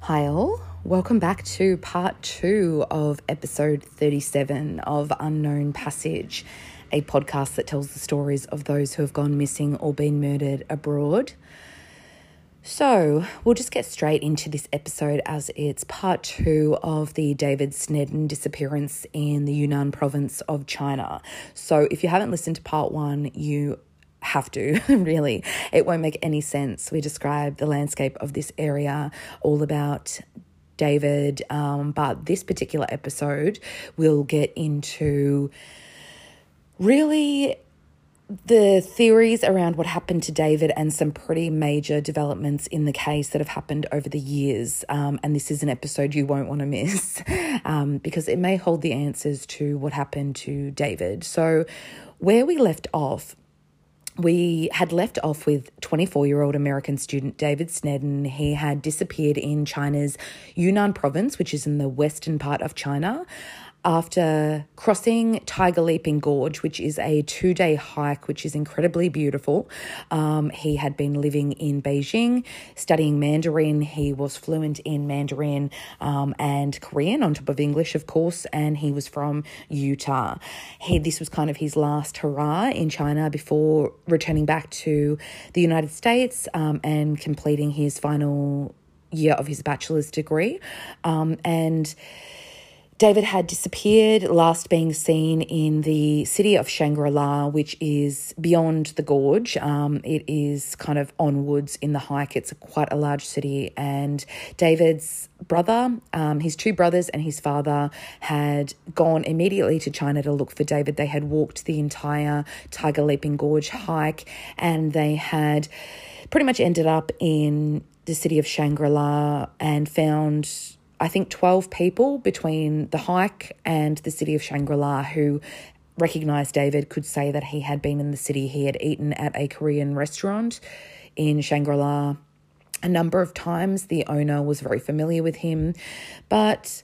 Hi, all. Welcome back to part two of episode 37 of Unknown Passage, a podcast that tells the stories of those who have gone missing or been murdered abroad. So, we'll just get straight into this episode as it's part two of the David Sneddon disappearance in the Yunnan province of China. So, if you haven't listened to part one, you have to, really. It won't make any sense. We describe the landscape of this area, all about David, um, but this particular episode will get into really the theories around what happened to David and some pretty major developments in the case that have happened over the years. Um, and this is an episode you won't want to miss um, because it may hold the answers to what happened to David. So, where we left off we had left off with 24 year old American student David Sneddon. He had disappeared in China's Yunnan province, which is in the western part of China after crossing Tiger Leaping Gorge, which is a two day hike, which is incredibly beautiful. Um, he had been living in Beijing, studying Mandarin. He was fluent in Mandarin um, and Korean, on top of English, of course, and he was from Utah. He, this was kind of his last hurrah in China before returning back to the United States um, and completing his final year of his bachelor's degree. Um, and David had disappeared, last being seen in the city of Shangri La, which is beyond the gorge. Um, it is kind of onwards in the hike. It's quite a large city. And David's brother, um, his two brothers, and his father had gone immediately to China to look for David. They had walked the entire Tiger Leaping Gorge hike and they had pretty much ended up in the city of Shangri La and found I think, 12 people between the hike and the city of Shangri La who recognized David could say that he had been in the city. He had eaten at a Korean restaurant in Shangri La a number of times. The owner was very familiar with him, but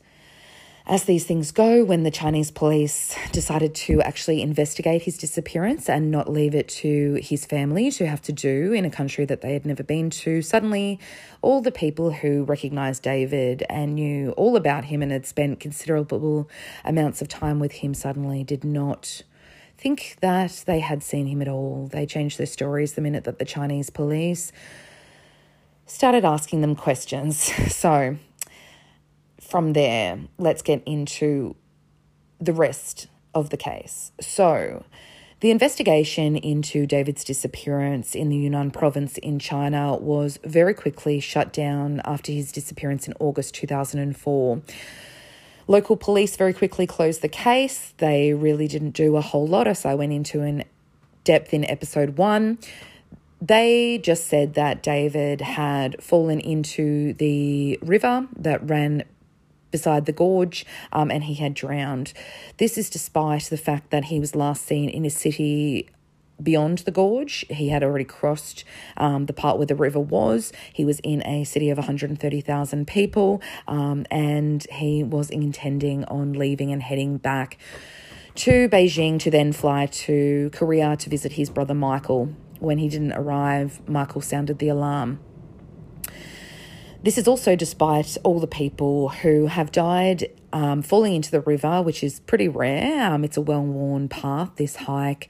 as these things go, when the Chinese police decided to actually investigate his disappearance and not leave it to his family to have to do in a country that they had never been to, suddenly all the people who recognized David and knew all about him and had spent considerable amounts of time with him suddenly did not think that they had seen him at all. They changed their stories the minute that the Chinese police started asking them questions. So, from there, let's get into the rest of the case. So, the investigation into David's disappearance in the Yunnan province in China was very quickly shut down after his disappearance in August 2004. Local police very quickly closed the case. They really didn't do a whole lot, as I went into in depth in episode one. They just said that David had fallen into the river that ran beside the gorge um, and he had drowned. This is despite the fact that he was last seen in a city beyond the gorge. He had already crossed um, the part where the river was. He was in a city of 130,000 people um, and he was intending on leaving and heading back to Beijing to then fly to Korea to visit his brother Michael. When he didn't arrive, Michael sounded the alarm. This is also despite all the people who have died um, falling into the river, which is pretty rare. Um, it's a well worn path, this hike.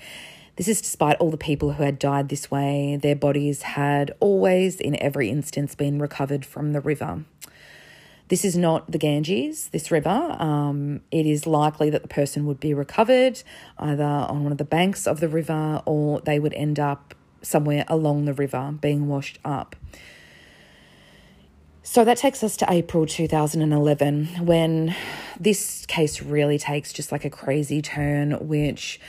This is despite all the people who had died this way. Their bodies had always, in every instance, been recovered from the river. This is not the Ganges, this river. Um, it is likely that the person would be recovered either on one of the banks of the river or they would end up somewhere along the river being washed up. So that takes us to April 2011 when this case really takes just like a crazy turn, which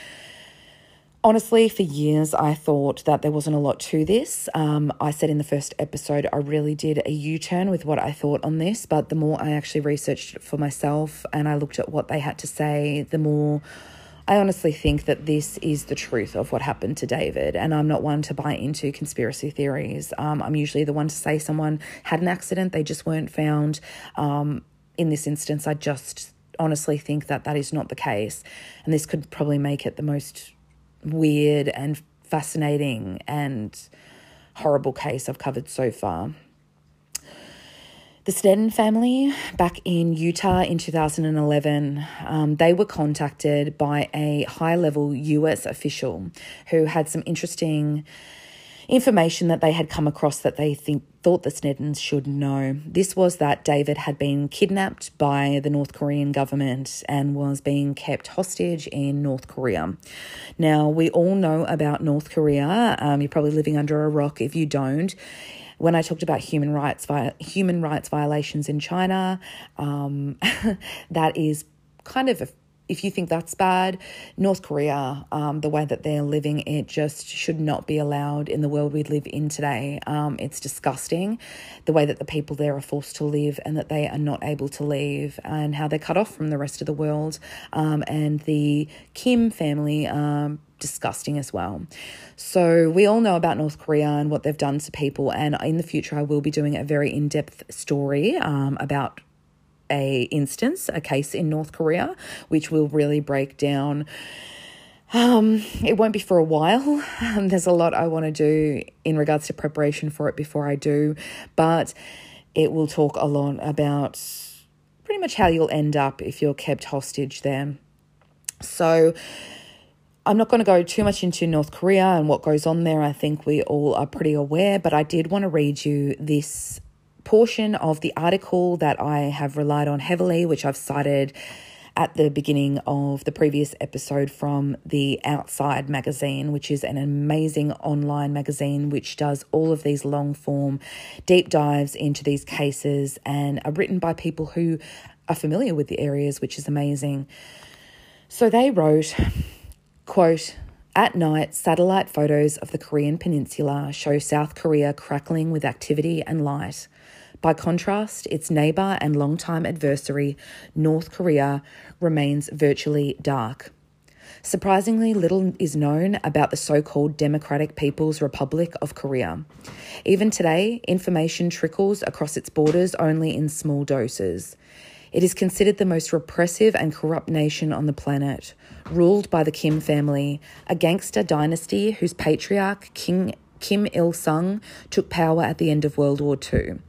honestly, for years, I thought that there wasn't a lot to this. Um, I said in the first episode, I really did a U turn with what I thought on this, but the more I actually researched it for myself and I looked at what they had to say, the more I honestly think that this is the truth of what happened to David, and I'm not one to buy into conspiracy theories. Um, I'm usually the one to say someone had an accident, they just weren't found. Um, in this instance, I just honestly think that that is not the case, and this could probably make it the most weird and fascinating and horrible case I've covered so far. The Sneddon family, back in Utah in 2011, um, they were contacted by a high level US official who had some interesting information that they had come across that they think thought the Sneddons should know. This was that David had been kidnapped by the North Korean government and was being kept hostage in North Korea. Now, we all know about North Korea. Um, you're probably living under a rock if you don't when I talked about human rights human rights violations in China, um, that is kind of a, if you think that's bad, North Korea, um, the way that they're living, it just should not be allowed in the world we live in today. Um, it's disgusting the way that the people there are forced to live and that they are not able to leave and how they're cut off from the rest of the world. Um, and the Kim family, um, disgusting as well. So, we all know about North Korea and what they've done to people. And in the future, I will be doing a very in depth story um, about a instance, a case in North Korea, which will really break down. Um, it won't be for a while. Um, there's a lot I want to do in regards to preparation for it before I do, but it will talk a lot about pretty much how you'll end up if you're kept hostage there. So, I'm not going to go too much into North Korea and what goes on there. I think we all are pretty aware, but I did want to read you this portion of the article that I have relied on heavily, which I've cited at the beginning of the previous episode from the Outside magazine, which is an amazing online magazine which does all of these long form deep dives into these cases and are written by people who are familiar with the areas, which is amazing. So they wrote, Quote, at night, satellite photos of the Korean peninsula show South Korea crackling with activity and light. By contrast, its neighbour and longtime adversary, North Korea, remains virtually dark. Surprisingly, little is known about the so called Democratic People's Republic of Korea. Even today, information trickles across its borders only in small doses. It is considered the most repressive and corrupt nation on the planet, ruled by the Kim family, a gangster dynasty whose patriarch, King Kim Il sung, took power at the end of World War II.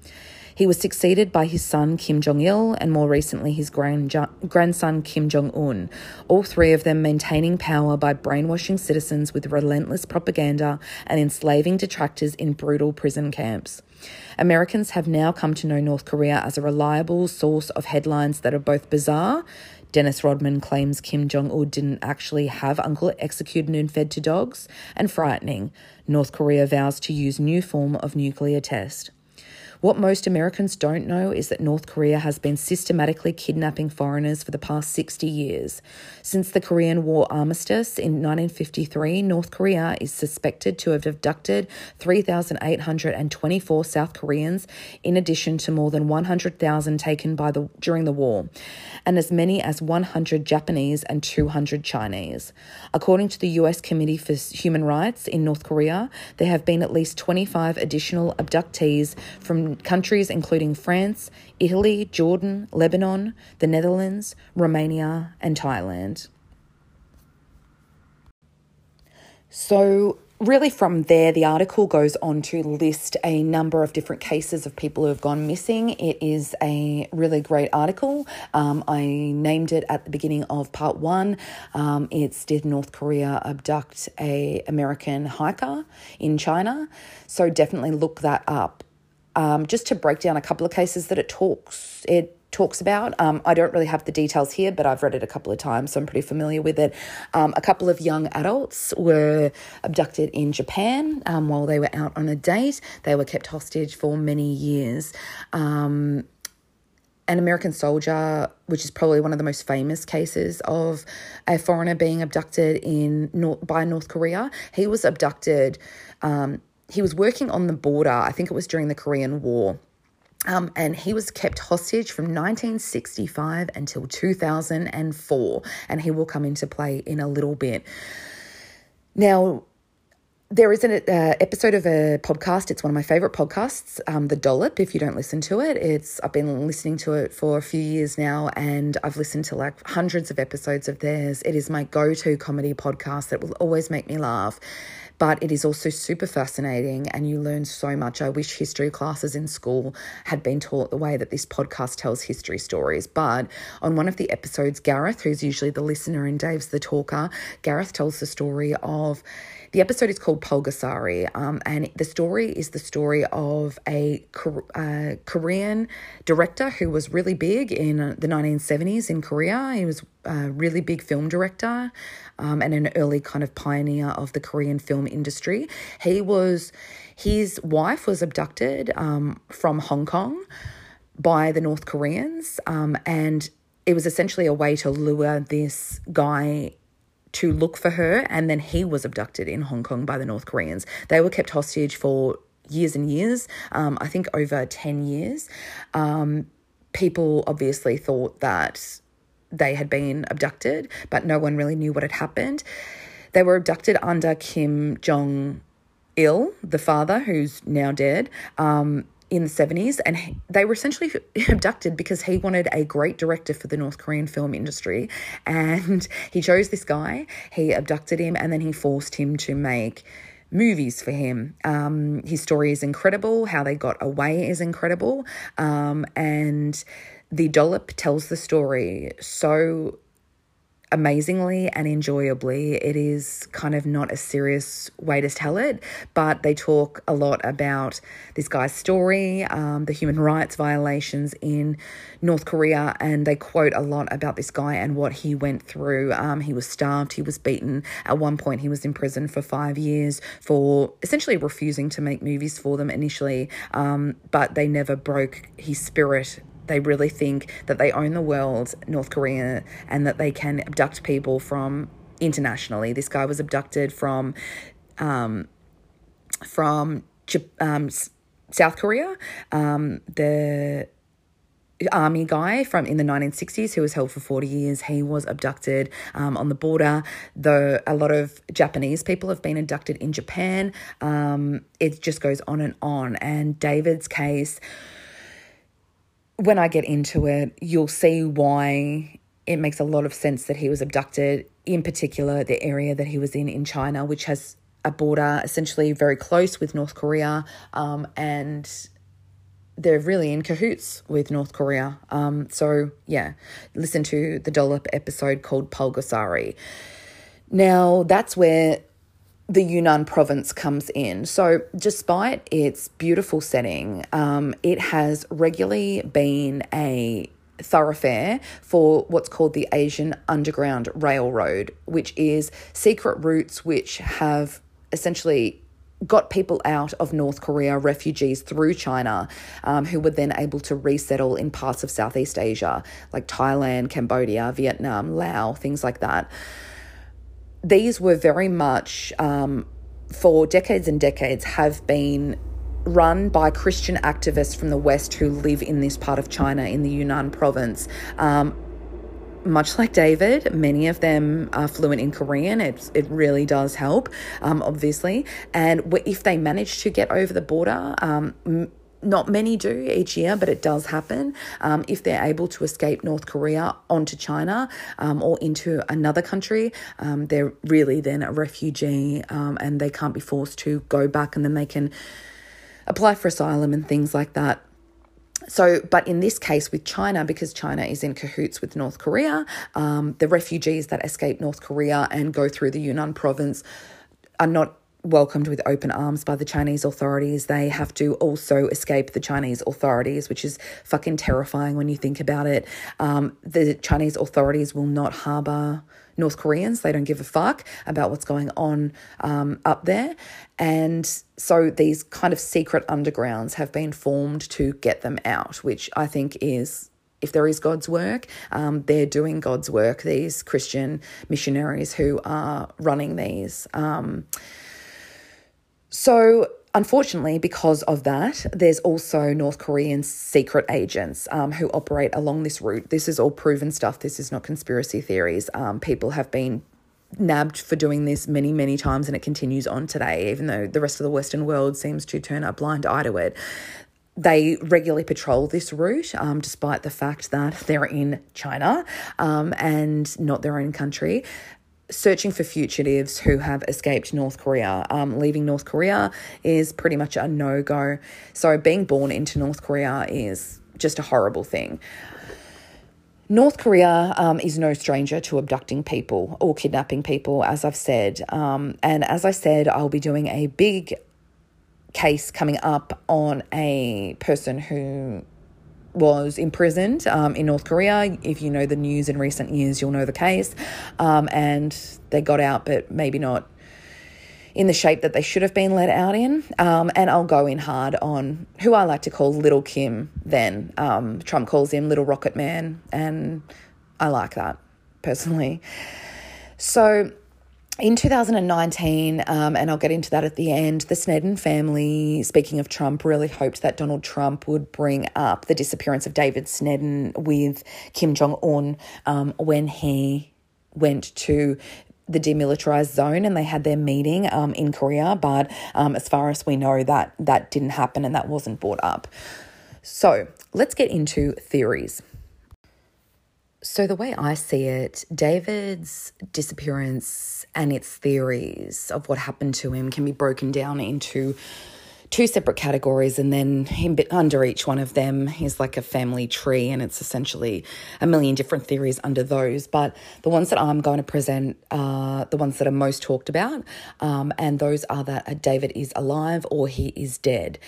He was succeeded by his son Kim Jong il and more recently his grand- grandson Kim Jong un, all three of them maintaining power by brainwashing citizens with relentless propaganda and enslaving detractors in brutal prison camps. Americans have now come to know North Korea as a reliable source of headlines that are both bizarre. Dennis Rodman claims Kim Jong un didn't actually have uncle executed and fed to dogs, and frightening. North Korea vows to use new form of nuclear test. What most Americans don't know is that North Korea has been systematically kidnapping foreigners for the past 60 years. Since the Korean War armistice in 1953, North Korea is suspected to have abducted 3,824 South Koreans, in addition to more than 100,000 taken by the, during the war, and as many as 100 Japanese and 200 Chinese. According to the US Committee for Human Rights in North Korea, there have been at least 25 additional abductees from countries including France, Italy, Jordan, Lebanon, the Netherlands, Romania, and Thailand. So, really, from there, the article goes on to list a number of different cases of people who have gone missing. It is a really great article. Um, I named it at the beginning of part one. Um, it's Did North Korea Abduct a American Hiker in China? So, definitely look that up um, just to break down a couple of cases that it talks it talks about. Um, I don't really have the details here, but I've read it a couple of times, so I'm pretty familiar with it. Um, a couple of young adults were abducted in Japan um, while they were out on a date. They were kept hostage for many years. Um, an American soldier, which is probably one of the most famous cases of a foreigner being abducted in by North Korea. He was abducted um, he was working on the border, I think it was during the Korean War. Um, and he was kept hostage from 1965 until 2004, and he will come into play in a little bit. Now, there is an uh, episode of a podcast. It's one of my favorite podcasts, um, The Dollop. If you don't listen to it, it's I've been listening to it for a few years now, and I've listened to like hundreds of episodes of theirs. It is my go-to comedy podcast that will always make me laugh but it is also super fascinating and you learn so much. I wish history classes in school had been taught the way that this podcast tells history stories. But on one of the episodes, Gareth, who's usually the listener and Dave's the talker, Gareth tells the story of the episode is called Pulgasari, um, and the story is the story of a uh, Korean director who was really big in the 1970s in Korea. He was a really big film director um, and an early kind of pioneer of the Korean film industry. He was, his wife was abducted um, from Hong Kong by the North Koreans, um, and it was essentially a way to lure this guy to look for her, and then he was abducted in Hong Kong by the North Koreans. They were kept hostage for years and years, um, I think over 10 years. Um, people obviously thought that they had been abducted, but no one really knew what had happened. They were abducted under Kim Jong il, the father, who's now dead. Um, in the 70s, and he, they were essentially abducted because he wanted a great director for the North Korean film industry. And he chose this guy, he abducted him, and then he forced him to make movies for him. Um, his story is incredible, how they got away is incredible. Um, and the dollop tells the story so amazingly and enjoyably. It is kind of not a serious way to tell it, but they talk a lot about this guy's story, um, the human rights violations in North Korea, and they quote a lot about this guy and what he went through. Um, he was starved, he was beaten. At one point, he was in prison for five years for essentially refusing to make movies for them initially, um, but they never broke his spirit they really think that they own the world, North Korea, and that they can abduct people from internationally. This guy was abducted from um, from um, South Korea. Um, the army guy from in the 1960s who was held for 40 years he was abducted um, on the border though a lot of japanese people have been abducted in japan um, it just goes on and on and david's case when I get into it, you'll see why it makes a lot of sense that he was abducted, in particular, the area that he was in in China, which has a border essentially very close with North Korea. Um, and they're really in cahoots with North Korea. Um, so, yeah, listen to the Dollop episode called Pulgasari. Now, that's where the Yunnan province comes in. So, despite its beautiful setting, um, it has regularly been a thoroughfare for what's called the Asian Underground Railroad, which is secret routes which have essentially got people out of North Korea, refugees through China, um, who were then able to resettle in parts of Southeast Asia, like Thailand, Cambodia, Vietnam, Laos, things like that these were very much, um, for decades and decades, have been run by Christian activists from the West who live in this part of China, in the Yunnan province. Um, much like David, many of them are fluent in Korean. It, it really does help, um, obviously. And if they manage to get over the border, um, not many do each year, but it does happen. Um, if they're able to escape North Korea onto China um, or into another country, um, they're really then a refugee um, and they can't be forced to go back and then they can apply for asylum and things like that. So, but in this case with China, because China is in cahoots with North Korea, um, the refugees that escape North Korea and go through the Yunnan province are not welcomed with open arms by the Chinese authorities. They have to also escape the Chinese authorities, which is fucking terrifying when you think about it. Um, the Chinese authorities will not harbor North Koreans. They don't give a fuck about what's going on um, up there. And so these kind of secret undergrounds have been formed to get them out, which I think is if there is God's work, um, they're doing God's work, these Christian missionaries who are running these. Um, so, unfortunately, because of that, there's also North Korean secret agents um, who operate along this route. This is all proven stuff. This is not conspiracy theories. Um, people have been nabbed for doing this many, many times, and it continues on today, even though the rest of the Western world seems to turn a blind eye to it. They regularly patrol this route, um, despite the fact that they're in China um, and not their own country searching for fugitives who have escaped North Korea. Um, leaving North Korea is pretty much a no go. So, being born into North Korea is just a horrible thing. North Korea um, is no stranger to abducting people or kidnapping people, as I've said. Um, and as I said, I'll be doing a big case coming up on a person who was imprisoned um, in North Korea. If you know the news in recent years, you'll know the case. Um, and they got out, but maybe not in the shape that they should have been let out in. Um, and I'll go in hard on who I like to call Little Kim, then. Um, Trump calls him Little Rocket Man, and I like that personally. So, in 2019, um, and I'll get into that at the end, the Sneddon family, speaking of Trump, really hoped that Donald Trump would bring up the disappearance of David Sneddon with Kim Jong un um, when he went to the demilitarized zone and they had their meeting um, in Korea. But um, as far as we know, that that didn't happen and that wasn't brought up. So let's get into theories. So, the way I see it, David's disappearance and its theories of what happened to him can be broken down into two separate categories, and then under each one of them is like a family tree, and it's essentially a million different theories under those. But the ones that I'm going to present are the ones that are most talked about, um, and those are that David is alive or he is dead.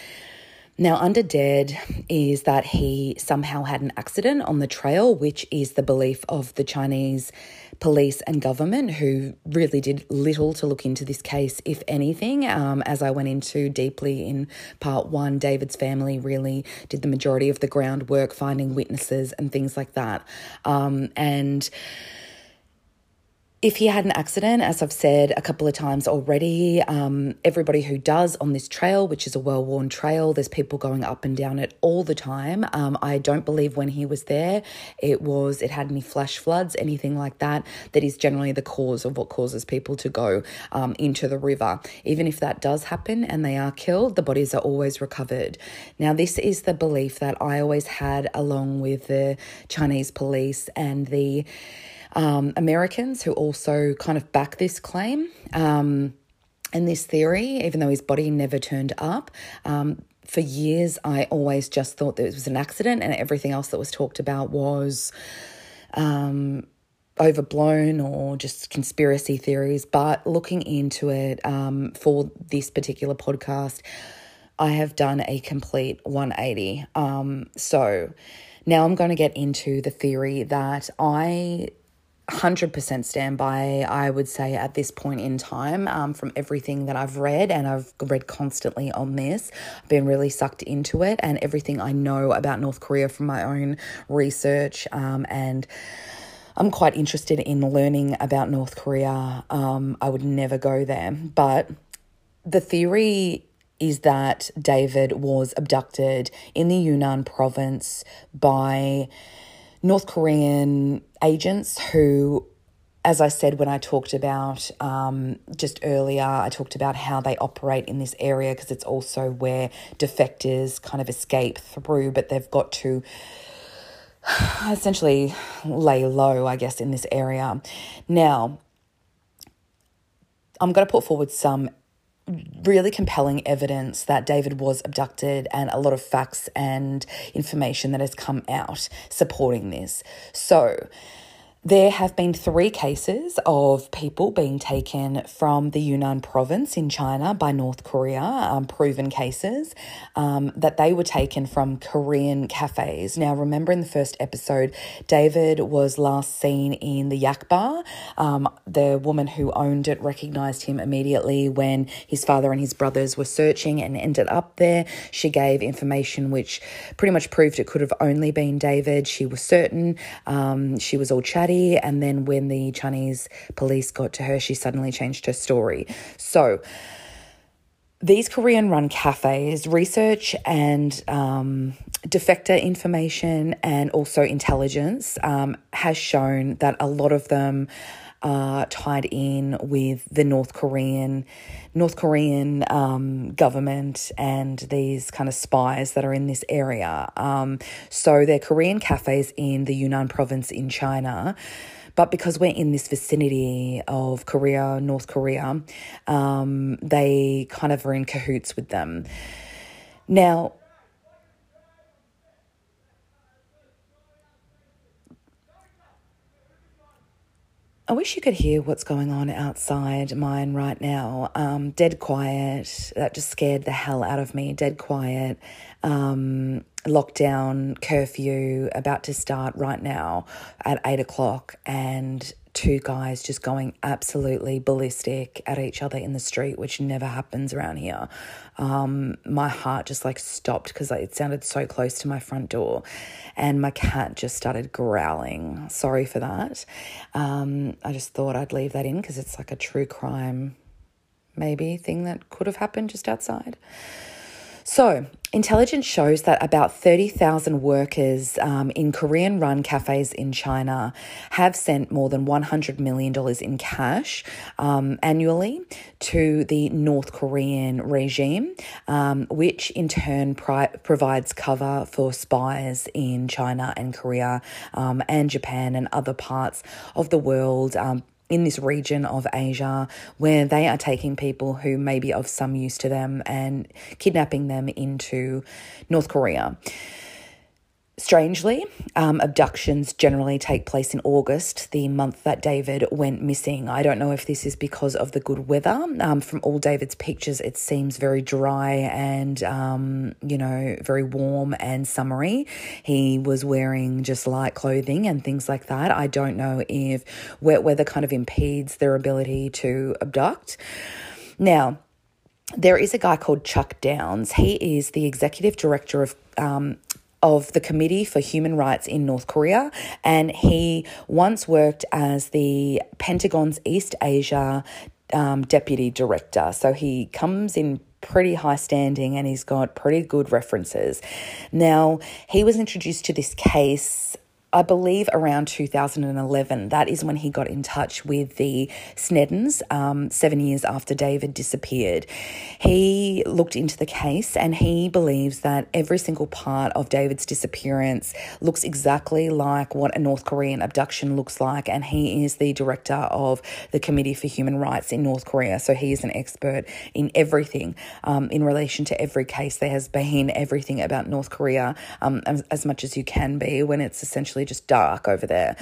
Now, under dead is that he somehow had an accident on the trail, which is the belief of the Chinese police and government, who really did little to look into this case, if anything. Um, as I went into deeply in part one, David's family really did the majority of the groundwork, finding witnesses and things like that. Um, and if he had an accident, as I've said a couple of times already, um, everybody who does on this trail, which is a well worn trail, there's people going up and down it all the time. Um, I don't believe when he was there, it was it had any flash floods, anything like that. That is generally the cause of what causes people to go um, into the river. Even if that does happen and they are killed, the bodies are always recovered. Now, this is the belief that I always had, along with the Chinese police and the um, Americans who also kind of back this claim um, and this theory, even though his body never turned up. Um, for years, I always just thought that it was an accident, and everything else that was talked about was um, overblown or just conspiracy theories. But looking into it um, for this particular podcast, I have done a complete 180. Um, so now I'm going to get into the theory that I 100% stand by, I would say, at this point in time, um, from everything that I've read, and I've read constantly on this. I've been really sucked into it, and everything I know about North Korea from my own research. Um, and I'm quite interested in learning about North Korea. Um, I would never go there, but the theory is that David was abducted in the Yunnan province by North Korean agents who as I said when I talked about um, just earlier, I talked about how they operate in this area because it's also where defectors kind of escape through, but they've got to essentially lay low, I guess, in this area. Now, I'm going to put forward some really compelling evidence that David was abducted and a lot of facts and information that has come out supporting this. So, there have been three cases of people being taken from the Yunnan province in China by North Korea, um, proven cases, um, that they were taken from Korean cafes. Now, remember in the first episode, David was last seen in the Yak Bar. Um, the woman who owned it recognized him immediately when his father and his brothers were searching and ended up there. She gave information which pretty much proved it could have only been David. She was certain. Um, she was all chatty and then when the Chinese police got to her, she suddenly changed her story. So, these Korean run cafes research and um, defector information and also intelligence um, has shown that a lot of them are tied in with the North Korean North Korean um, government and these kind of spies that are in this area. Um, so they're Korean cafes in the Yunnan province in China but because we're in this vicinity of Korea, North Korea, um, they kind of are in cahoots with them. Now, I wish you could hear what's going on outside mine right now. Um, dead quiet. That just scared the hell out of me. Dead quiet. Um, lockdown, curfew about to start right now at eight o'clock, and two guys just going absolutely ballistic at each other in the street, which never happens around here. Um, my heart just like stopped because it sounded so close to my front door, and my cat just started growling. Sorry for that. Um, I just thought I'd leave that in because it's like a true crime, maybe thing that could have happened just outside. So, intelligence shows that about 30,000 workers um, in Korean run cafes in China have sent more than $100 million in cash um, annually to the North Korean regime, um, which in turn pri- provides cover for spies in China and Korea um, and Japan and other parts of the world um, in this region of Asia where they are taking people who may be of some use to them and kidnapping them into North Korea. Strangely, um, abductions generally take place in August, the month that David went missing. I don't know if this is because of the good weather. Um, from all David's pictures, it seems very dry and, um, you know, very warm and summery. He was wearing just light clothing and things like that. I don't know if wet weather kind of impedes their ability to abduct. Now, there is a guy called Chuck Downs. He is the executive director of um, of the Committee for Human Rights in North Korea, and he once worked as the Pentagon's East Asia um, deputy director. So he comes in pretty high standing and he's got pretty good references. Now, he was introduced to this case I believe around 2011, that is when he got in touch with the Sneddons, um, seven years after David disappeared. He looked into the case and he believes that every single part of David's disappearance looks exactly like what a North Korean abduction looks like. And he is the director of the Committee for Human Rights in North Korea. So he is an expert in everything um, in relation to every case. There has been everything about North Korea um, as, as much as you can be when it's essentially just dark over there.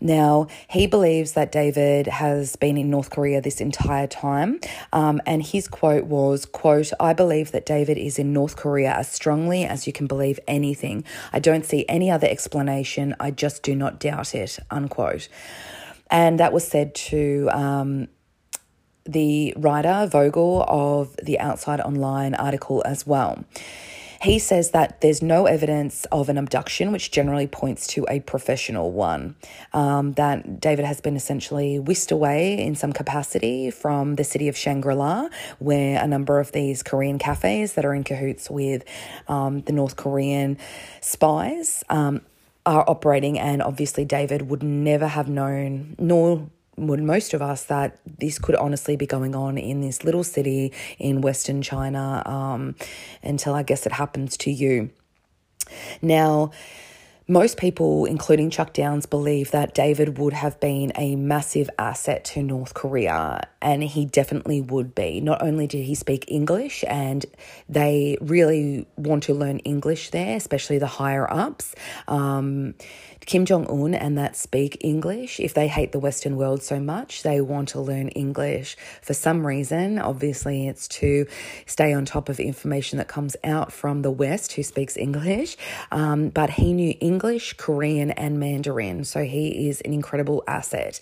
Now, he believes that David has been in North Korea this entire time, um, and his quote was, quote, I believe that David is in North Korea as strongly as you can believe anything. I don't see any other explanation. I just do not doubt it, unquote. And that was said to um, the writer, Vogel, of the Outside Online article as well. He says that there's no evidence of an abduction, which generally points to a professional one. Um, that David has been essentially whisked away in some capacity from the city of Shangri La, where a number of these Korean cafes that are in cahoots with um, the North Korean spies. Um, are operating, and obviously, David would never have known, nor would most of us that this could honestly be going on in this little city in Western China um, until I guess it happens to you. Now, most people, including Chuck Downs, believe that David would have been a massive asset to North Korea, and he definitely would be. Not only did he speak English, and they really want to learn English there, especially the higher ups. Um, Kim Jong un and that speak English, if they hate the Western world so much, they want to learn English for some reason. Obviously, it's to stay on top of information that comes out from the West who speaks English. Um, but he knew English, Korean, and Mandarin, so he is an incredible asset.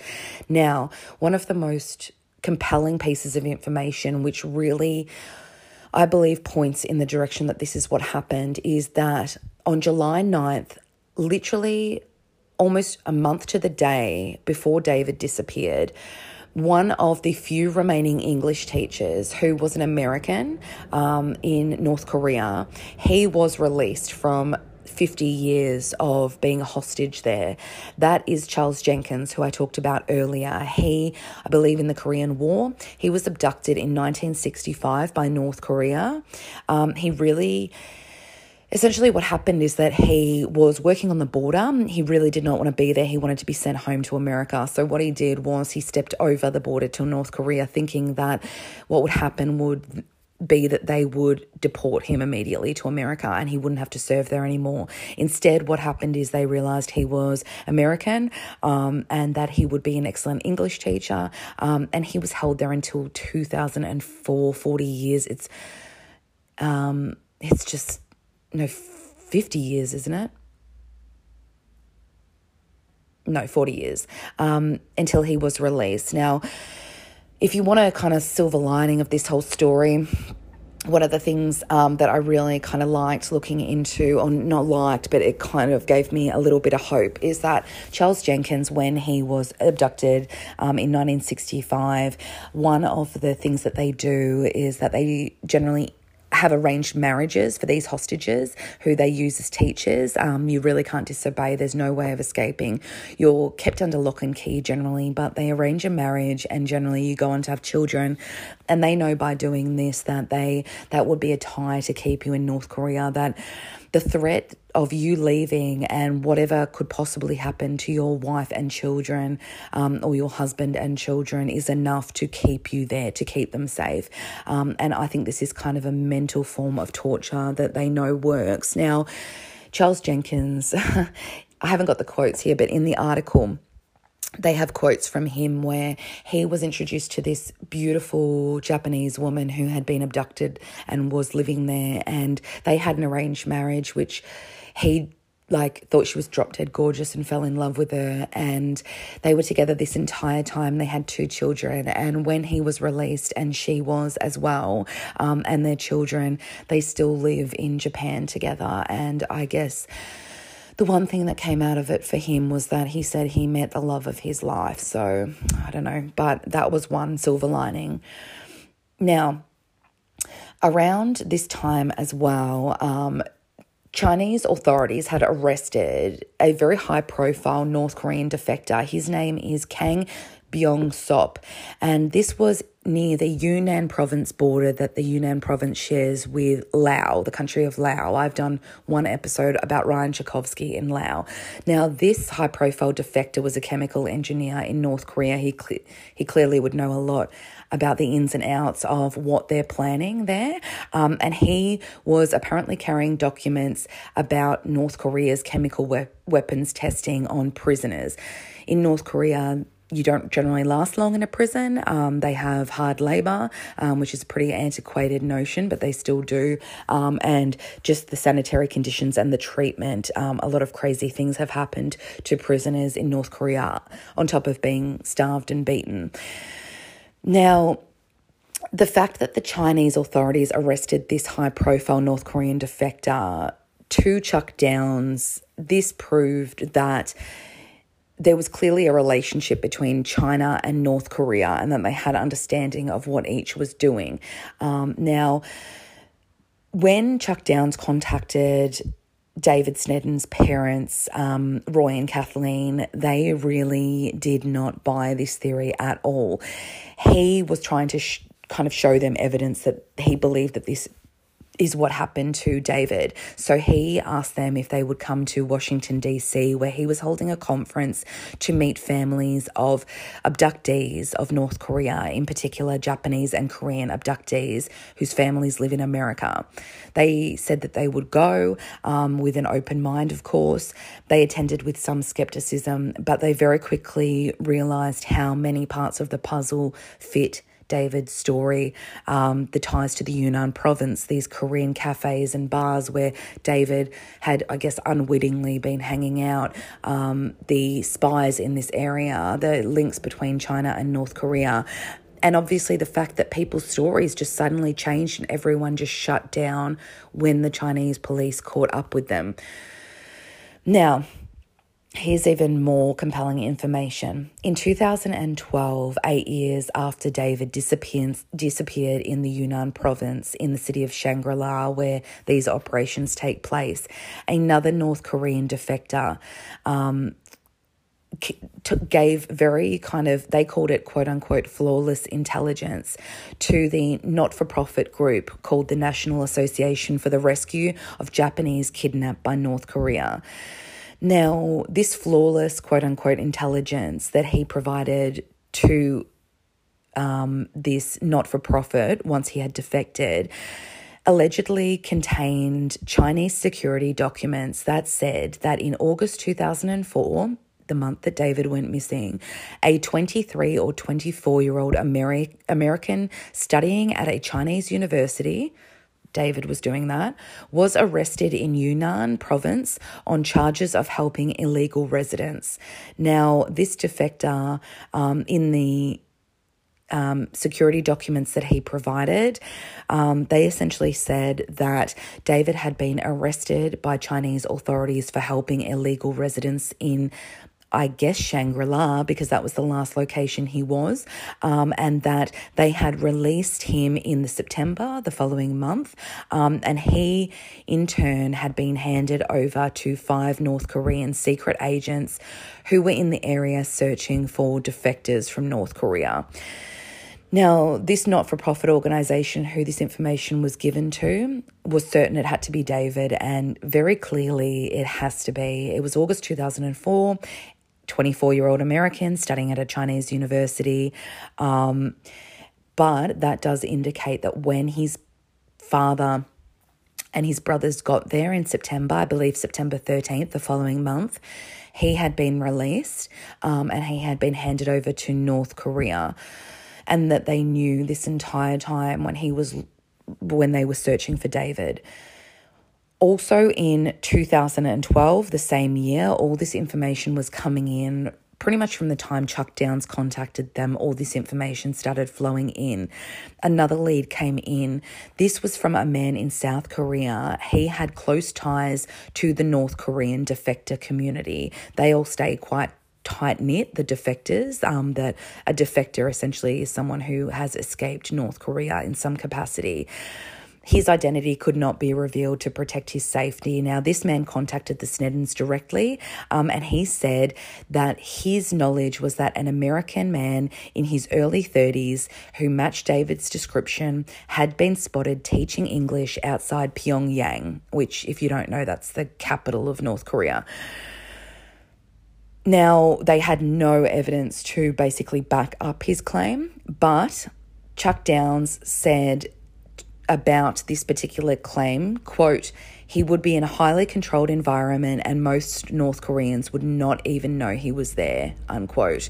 Now, one of the most compelling pieces of information, which really I believe points in the direction that this is what happened, is that on July 9th, literally almost a month to the day before David disappeared, one of the few remaining English teachers who was an American um, in North Korea, he was released from 50 years of being a hostage there. That is Charles Jenkins, who I talked about earlier. He, I believe, in the Korean War, he was abducted in 1965 by North Korea. Um, he really essentially what happened is that he was working on the border. He really did not want to be there. He wanted to be sent home to America. So what he did was he stepped over the border to North Korea thinking that what would happen would be that they would deport him immediately to America and he wouldn't have to serve there anymore. Instead, what happened is they realized he was American um, and that he would be an excellent English teacher. Um, and he was held there until 2004, 40 years. It's, um, it's just, no, 50 years, isn't it? No, 40 years um, until he was released. Now, if you want a kind of silver lining of this whole story, one of the things um, that I really kind of liked looking into, or not liked, but it kind of gave me a little bit of hope, is that Charles Jenkins, when he was abducted um, in 1965, one of the things that they do is that they generally have arranged marriages for these hostages who they use as teachers. Um, you really can't disobey, there's no way of escaping. You're kept under lock and key generally, but they arrange a marriage and generally you go on to have children. And they know by doing this that they that would be a tie to keep you in North Korea, that the threat of you leaving and whatever could possibly happen to your wife and children um, or your husband and children is enough to keep you there, to keep them safe. Um, and I think this is kind of a mental form of torture that they know works. Now, Charles Jenkins, I haven't got the quotes here, but in the article, they have quotes from him where he was introduced to this beautiful Japanese woman who had been abducted and was living there, and they had an arranged marriage, which he like thought she was drop dead gorgeous and fell in love with her and they were together this entire time. They had two children and when he was released and she was as well um, and their children they still live in japan together and i guess the one thing that came out of it for him was that he said he met the love of his life. So I don't know, but that was one silver lining. Now, around this time as well, um, Chinese authorities had arrested a very high profile North Korean defector. His name is Kang Byung Sop, and this was near the Yunnan province border that the Yunnan province shares with Laos, the country of Laos. I've done one episode about Ryan Tchaikovsky in Laos. Now, this high profile defector was a chemical engineer in North Korea. He, cl- he clearly would know a lot about the ins and outs of what they're planning there. Um, and he was apparently carrying documents about North Korea's chemical we- weapons testing on prisoners. In North Korea, you don't generally last long in a prison. Um, they have hard labor, um, which is a pretty antiquated notion, but they still do. Um, and just the sanitary conditions and the treatment. Um, a lot of crazy things have happened to prisoners in North Korea, on top of being starved and beaten. Now, the fact that the Chinese authorities arrested this high profile North Korean defector to Chuck Downs, this proved that there was clearly a relationship between China and North Korea and that they had understanding of what each was doing. Um, now, when Chuck Downs contacted David Sneddon's parents, um, Roy and Kathleen, they really did not buy this theory at all. He was trying to sh- kind of show them evidence that he believed that this is what happened to David. So he asked them if they would come to Washington, D.C., where he was holding a conference to meet families of abductees of North Korea, in particular Japanese and Korean abductees whose families live in America. They said that they would go um, with an open mind, of course. They attended with some skepticism, but they very quickly realized how many parts of the puzzle fit David's story, um, the ties to the Yunnan province, these Korean cafes and bars where David had, I guess, unwittingly been hanging out, um, the spies in this area, the links between China and North Korea. And obviously, the fact that people's stories just suddenly changed and everyone just shut down when the Chinese police caught up with them. Now, Here's even more compelling information. In 2012, eight years after David disappeared, in the Yunnan province in the city of Shangri La, where these operations take place, another North Korean defector um, gave very kind of, they called it quote unquote flawless intelligence to the not for profit group called the National Association for the Rescue of Japanese Kidnapped by North Korea. Now, this flawless quote unquote intelligence that he provided to um, this not for profit once he had defected allegedly contained Chinese security documents that said that in August 2004, the month that David went missing, a 23 or 24 year old Ameri- American studying at a Chinese university. David was doing that, was arrested in Yunnan province on charges of helping illegal residents. Now, this defector um, in the um, security documents that he provided, um, they essentially said that David had been arrested by Chinese authorities for helping illegal residents in I guess Shangri La, because that was the last location he was, um, and that they had released him in the September the following month, um, and he in turn had been handed over to five North Korean secret agents who were in the area searching for defectors from North Korea. Now, this not for profit organisation who this information was given to was certain it had to be David, and very clearly it has to be. It was August 2004. 24 year old American studying at a Chinese university. Um, but that does indicate that when his father and his brothers got there in September, I believe September 13th, the following month, he had been released um, and he had been handed over to North Korea and that they knew this entire time when he was when they were searching for David. Also in 2012, the same year, all this information was coming in pretty much from the time Chuck Downs contacted them, all this information started flowing in. Another lead came in. This was from a man in South Korea. He had close ties to the North Korean defector community. They all stay quite tight knit, the defectors, um, that a defector essentially is someone who has escaped North Korea in some capacity. His identity could not be revealed to protect his safety. Now, this man contacted the Sneddons directly, um, and he said that his knowledge was that an American man in his early 30s who matched David's description had been spotted teaching English outside Pyongyang, which, if you don't know, that's the capital of North Korea. Now, they had no evidence to basically back up his claim, but Chuck Downs said about this particular claim, quote, he would be in a highly controlled environment and most North Koreans would not even know he was there, unquote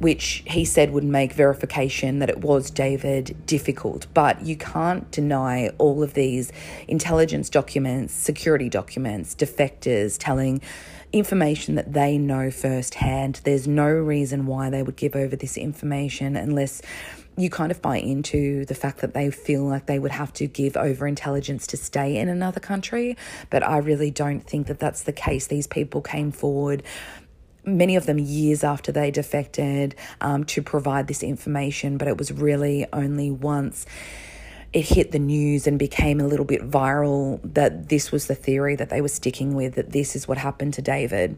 which he said would make verification that it was David difficult. But you can't deny all of these intelligence documents, security documents, defectors telling information that they know firsthand. There's no reason why they would give over this information unless you kind of buy into the fact that they feel like they would have to give over intelligence to stay in another country. But I really don't think that that's the case. These people came forward many of them years after they defected um, to provide this information, but it was really only once it hit the news and became a little bit viral that this was the theory that they were sticking with, that this is what happened to David.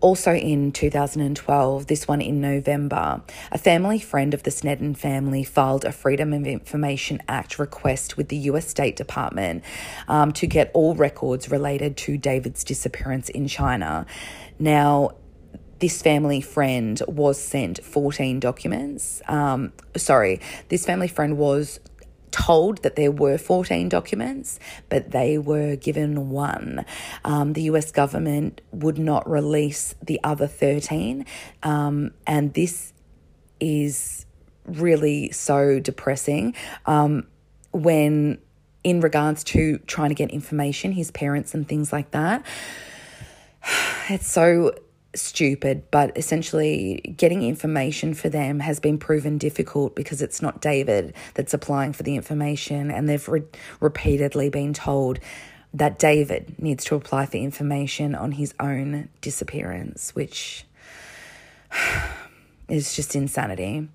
Also in 2012, this one in November, a family friend of the Sneddon family filed a Freedom of Information Act request with the US State Department um, to get all records related to David's disappearance in China. Now, this family friend was sent 14 documents. Um, sorry, this family friend was told that there were 14 documents, but they were given one. Um, the US government would not release the other 13, um, and this is really so depressing um, when, in regards to trying to get information, his parents and things like that. It's so stupid, but essentially getting information for them has been proven difficult because it's not David that's applying for the information, and they've re- repeatedly been told that David needs to apply for information on his own disappearance, which is just insanity.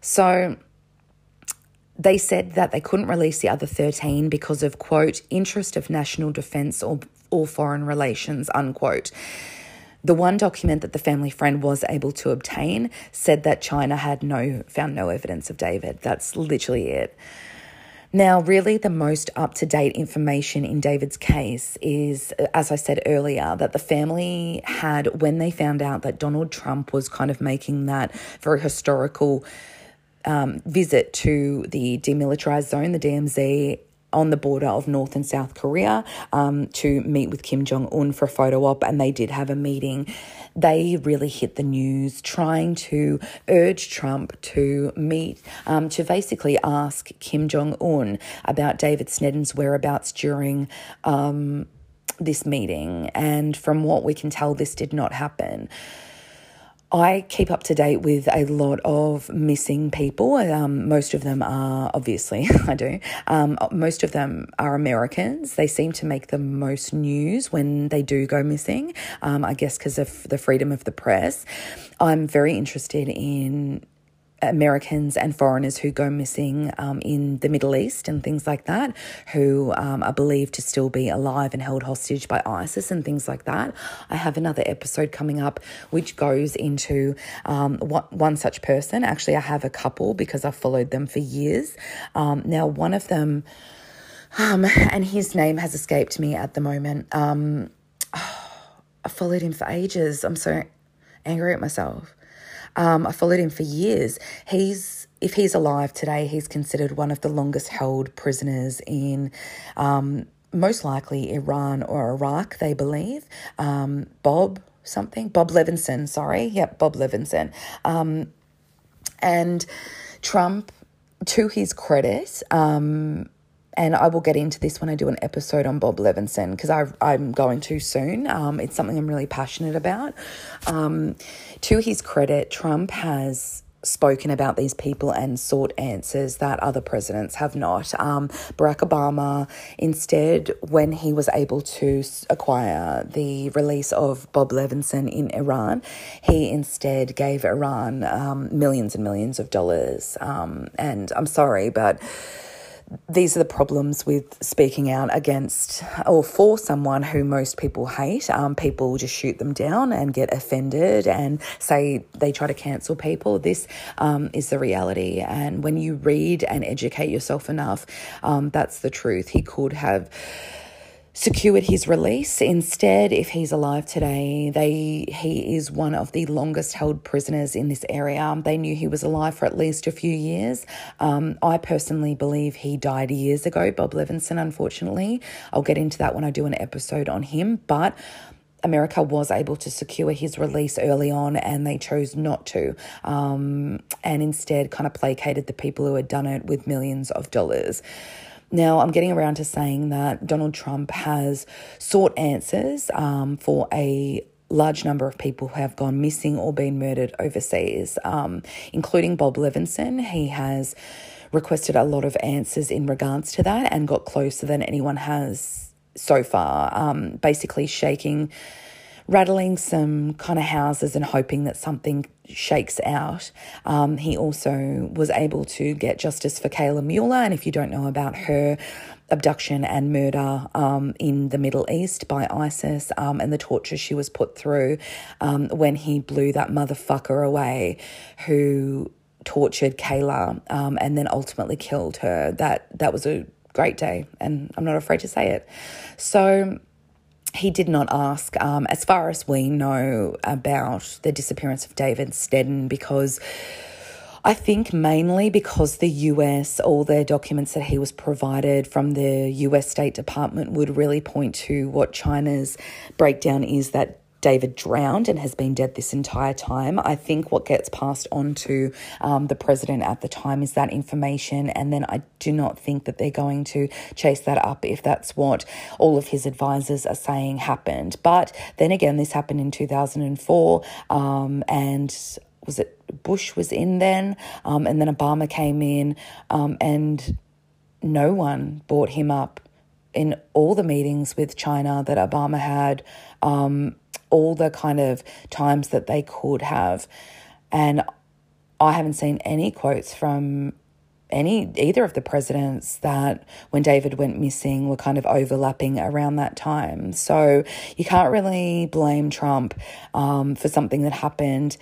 So they said that they couldn't release the other 13 because of, quote, interest of national defense or, or foreign relations, unquote The one document that the family friend was able to obtain said that China had no found no evidence of David. That's literally it. Now, really, the most up to date information in David's case is, as I said earlier, that the family had, when they found out that Donald Trump was kind of making that very historical um, visit to the demilitarized zone, the DMZ, on the border of North and South Korea um, to meet with Kim Jong un for a photo op, and they did have a meeting. They really hit the news trying to urge Trump to meet, um, to basically ask Kim Jong un about David Sneddon's whereabouts during. Um, this meeting, and from what we can tell, this did not happen. I keep up to date with a lot of missing people. Um, most of them are, obviously, I do. Um, most of them are Americans. They seem to make the most news when they do go missing, um, I guess because of the freedom of the press. I'm very interested in Americans and foreigners who go missing um, in the Middle East and things like that, who um, are believed to still be alive and held hostage by ISIS and things like that. I have another episode coming up which goes into um, what, one such person. Actually, I have a couple because I've followed them for years. Um, now, one of them, um, and his name has escaped me at the moment. Oh, I followed him for ages. I'm so angry at myself. Um, I followed him for years. He's if he's alive today, he's considered one of the longest held prisoners in. Um, most likely Iran or Iraq, they believe. Um, Bob something, Bob Levinson, sorry. Yep, Bob Levinson. Um, and Trump, to his credit, um, and I will get into this when I do an episode on Bob Levinson because I'm going to soon. Um, it's something I'm really passionate about. Um, to his credit, Trump has spoken about these people and sought answers that other presidents have not. Um, Barack Obama, instead, when he was able to acquire the release of Bob Levinson in Iran, he instead gave Iran um, millions and millions of dollars. Um, and I'm sorry, but these are the problems with speaking out against or for someone who most people hate. Um, people just shoot them down and get offended and say they try to cancel people. This um, is the reality. And when you read and educate yourself enough, um, that's the truth. He could have secured his release. Instead, if he's alive today, they he is one of the longest held prisoners in this area. They knew he was alive for at least a few years. Um, I personally believe he died years ago, Bob Levinson, unfortunately. I'll get into that when I do an episode on him, but America was able to secure his release early on and they chose not to, um, and instead kind of placated the people who had done it with millions of dollars. Now, I'm getting around to saying that Donald Trump has sought answers um, for a large number of people who have gone missing or been murdered overseas, um, including Bob Levinson. He has requested a lot of answers in regards to that and got closer than anyone has so far, um, basically shaking rattling some kind of houses and hoping that something shakes out. Um, he also was able to get justice for Kayla Mueller. And if you don't know about her, abduction and murder um, in the Middle East by ISIS um, and the torture she was put through um, when he blew that motherfucker away who tortured Kayla um, and then ultimately killed her. That that was a great day, and I'm not afraid to say it. So he did not ask, um, as far as we know, about the disappearance of David Sneddon because I think mainly because the US, all the documents that he was provided from the US State Department would really point to what China's breakdown is that David drowned and has been dead this entire time. I think what gets passed on to um, the president at the time is that information, and then I do not think that they're going to chase that up if that's what all of his advisors are saying happened. But then again, this happened in 2004, um, and was it Bush was in then, um, and then Obama came in, um, and no one brought him up in all the meetings with China that Obama had. Um, all the kind of times that they could have. And I haven't seen any quotes from any either of the presidents that when David went missing were kind of overlapping around that time. So you can't really blame Trump um, for something that happened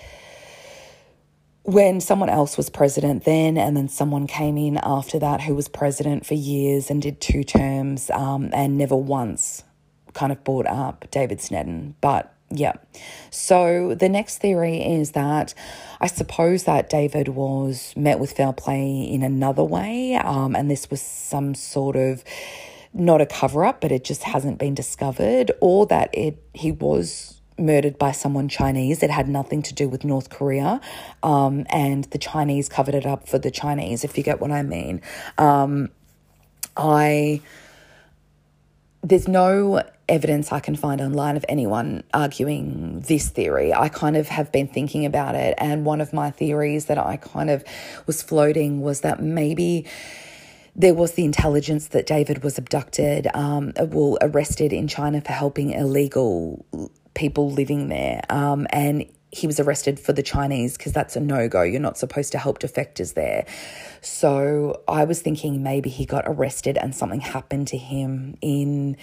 when someone else was president then, and then someone came in after that who was president for years and did two terms um, and never once kind of brought up David Sneddon. But yeah. So the next theory is that I suppose that David was met with foul play in another way, um, and this was some sort of not a cover up, but it just hasn't been discovered, or that it he was murdered by someone Chinese. It had nothing to do with North Korea, um, and the Chinese covered it up for the Chinese. If you get what I mean, um, I there's no evidence I can find online of anyone arguing this theory. I kind of have been thinking about it, and one of my theories that I kind of was floating was that maybe there was the intelligence that David was abducted, um, well, arrested in China for helping illegal people living there, um, and he was arrested for the Chinese because that's a no go. You're not supposed to help defectors there. So I was thinking maybe he got arrested and something happened to him in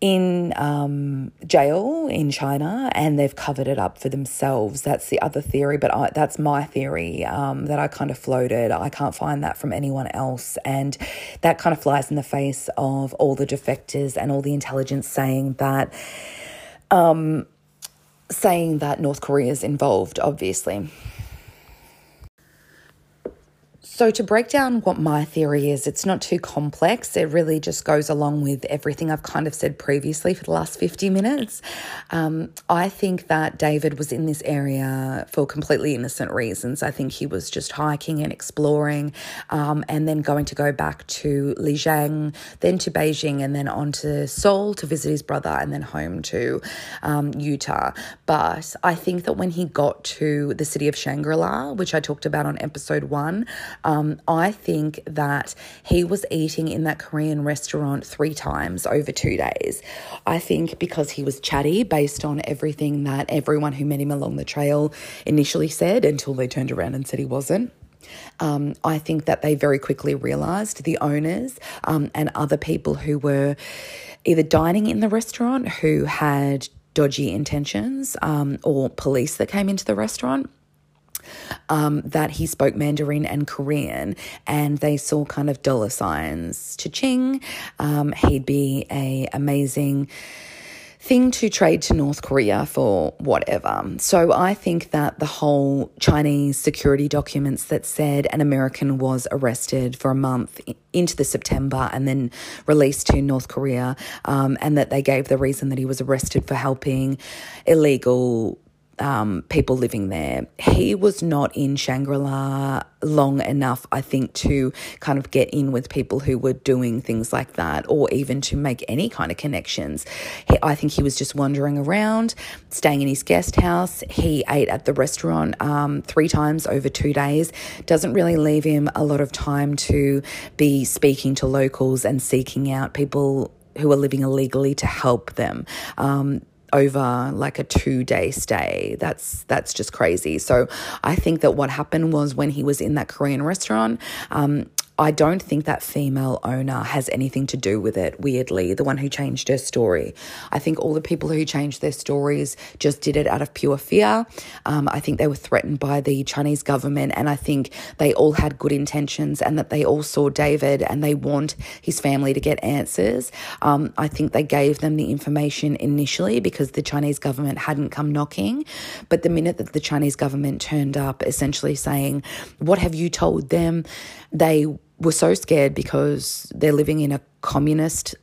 in um, jail in China and they've covered it up for themselves. That's the other theory, but I, that's my theory um, that I kind of floated. I can't find that from anyone else. And that kind of flies in the face of all the defectors and all the intelligence saying that. Um, saying that North Korea is involved, obviously. So, to break down what my theory is, it's not too complex. It really just goes along with everything I've kind of said previously for the last 50 minutes. Um, I think that David was in this area for completely innocent reasons. I think he was just hiking and exploring um, and then going to go back to Lijiang, then to Beijing, and then on to Seoul to visit his brother, and then home to um, Utah. But I think that when he got to the city of Shangri La, which I talked about on episode one, um, I think that he was eating in that Korean restaurant three times over two days. I think because he was chatty based on everything that everyone who met him along the trail initially said until they turned around and said he wasn't. Um, I think that they very quickly realised the owners um, and other people who were either dining in the restaurant who had dodgy intentions um, or police that came into the restaurant um, that he spoke Mandarin and Korean, and they saw kind of dollar signs. Cha-ching, um, he'd be a amazing thing to trade to North Korea for whatever. So I think that the whole Chinese security documents that said an American was arrested for a month into the September and then released to North Korea, um, and that they gave the reason that he was arrested for helping illegal um, people living there. He was not in Shangri La long enough, I think, to kind of get in with people who were doing things like that or even to make any kind of connections. He, I think he was just wandering around, staying in his guest house. He ate at the restaurant um, three times over two days. Doesn't really leave him a lot of time to be speaking to locals and seeking out people who are living illegally to help them. Um, over like a two day stay. That's that's just crazy. So I think that what happened was when he was in that Korean restaurant, um, I don't think that female owner has anything to do with it, weirdly, the one who changed her story. I think all the people who changed their stories just did it out of pure fear. Um, I think they were threatened by the Chinese government, and I think they all had good intentions and that they all saw David and they want his family to get answers. Um, I think they gave them the information initially because the Chinese government hadn't come knocking. But the minute that the Chinese government turned up, essentially saying, What have you told them? They were so scared because they're living in a communist,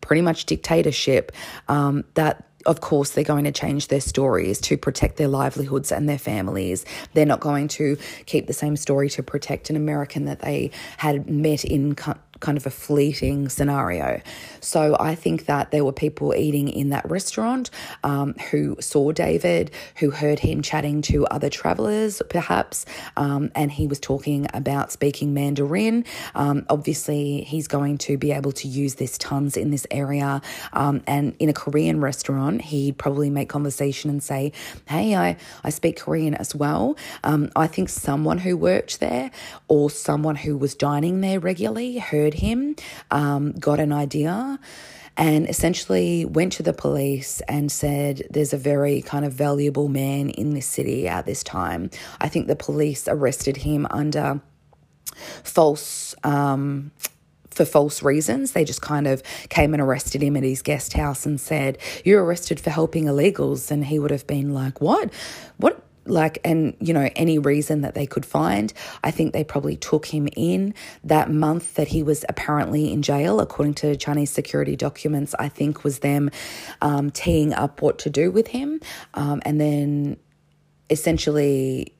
pretty much dictatorship, um, that of course, they're going to change their stories to protect their livelihoods and their families. They're not going to keep the same story to protect an American that they had met in kind of a fleeting scenario. So I think that there were people eating in that restaurant um, who saw David, who heard him chatting to other travelers, perhaps, um, and he was talking about speaking Mandarin. Um, obviously, he's going to be able to use this tons in this area. Um, and in a Korean restaurant, he'd probably make conversation and say, Hey, I, I speak Korean as well. Um, I think someone who worked there or someone who was dining there regularly heard heard him, um, got an idea, and essentially went to the police and said, There's a very kind of valuable man in this city at this time. I think the police arrested him under false. Um, for false reasons. They just kind of came and arrested him at his guest house and said, You're arrested for helping illegals. And he would have been like, What? What? Like and you know any reason that they could find i think they probably took him in that month that he was apparently in jail according to chinese security documents i think was them um, teeing up what to do with him. Um, and then essentially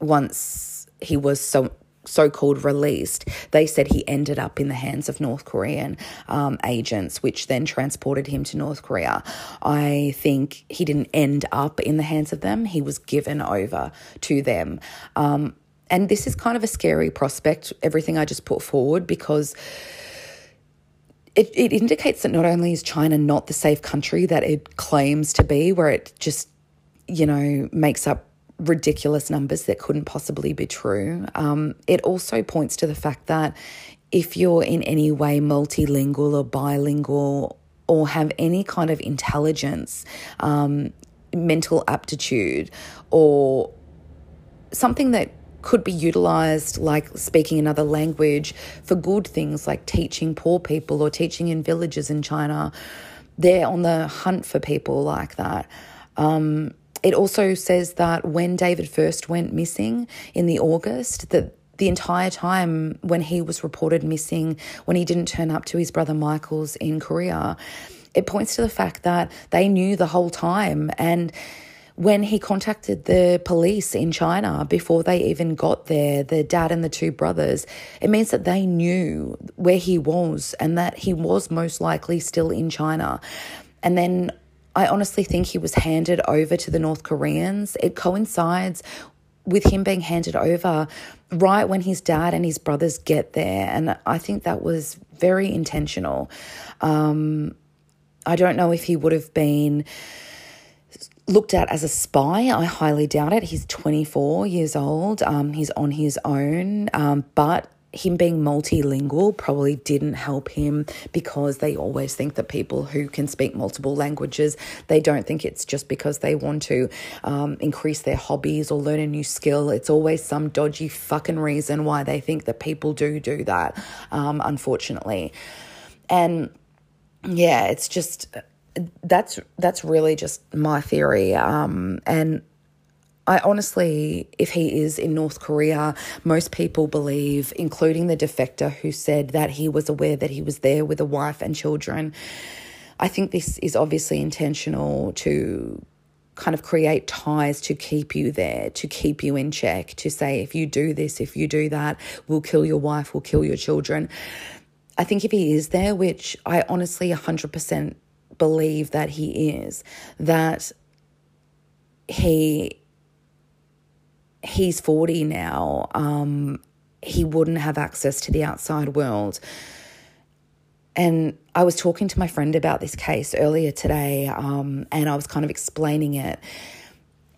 once he was so so called released, they said he ended up in the hands of North Korean um, agents, which then transported him to North Korea. I think he didn't end up in the hands of them, he was given over to them. Um, and this is kind of a scary prospect, everything I just put forward, because. It, it indicates that not only is China not the safe country that it claims to be, where it just, you know, makes up ridiculous numbers that couldn't possibly be true. Um, it also points to the fact that if you're in any way multilingual or bilingual or have any kind of intelligence, um, mental aptitude, or something that could be utilized like speaking another language for good things like teaching poor people or teaching in villages in China. They're on the hunt for people like that. Um, it also says that when David first went missing in the August, that the entire time when he was reported missing, when he didn't turn up to his brother Michael's in Korea, it points to the fact that they knew the whole time. And when he contacted the police in China before they even got there, the dad and the two brothers, it means that they knew where he was and that he was most likely still in China. And then I honestly think he was handed over to the North Koreans. It coincides with him being handed over right when his dad and his brothers get there. And I think that was very intentional. Um, I don't know if he would have been looked at as a spy. I highly doubt it. He's 24 years old. Um, he's on his own. Um, but him being multilingual probably didn't help him because they always think that people who can speak multiple languages they don't think it's just because they want to um, increase their hobbies or learn a new skill. It's always some dodgy fucking reason why they think that people do do that um, unfortunately. And yeah it's just that's that's really just my theory um, and I honestly, if he is in North Korea, most people believe, including the defector who said that he was aware that he was there with a wife and children. I think this is obviously intentional to kind of create ties to keep you there, to keep you in check, to say, if you do this, if you do that, we'll kill your wife, we'll kill your children. I think if he is there, which I honestly 100% believe that he is, that he he's 40 now. Um, he wouldn't have access to the outside world. And I was talking to my friend about this case earlier today, um, and I was kind of explaining it.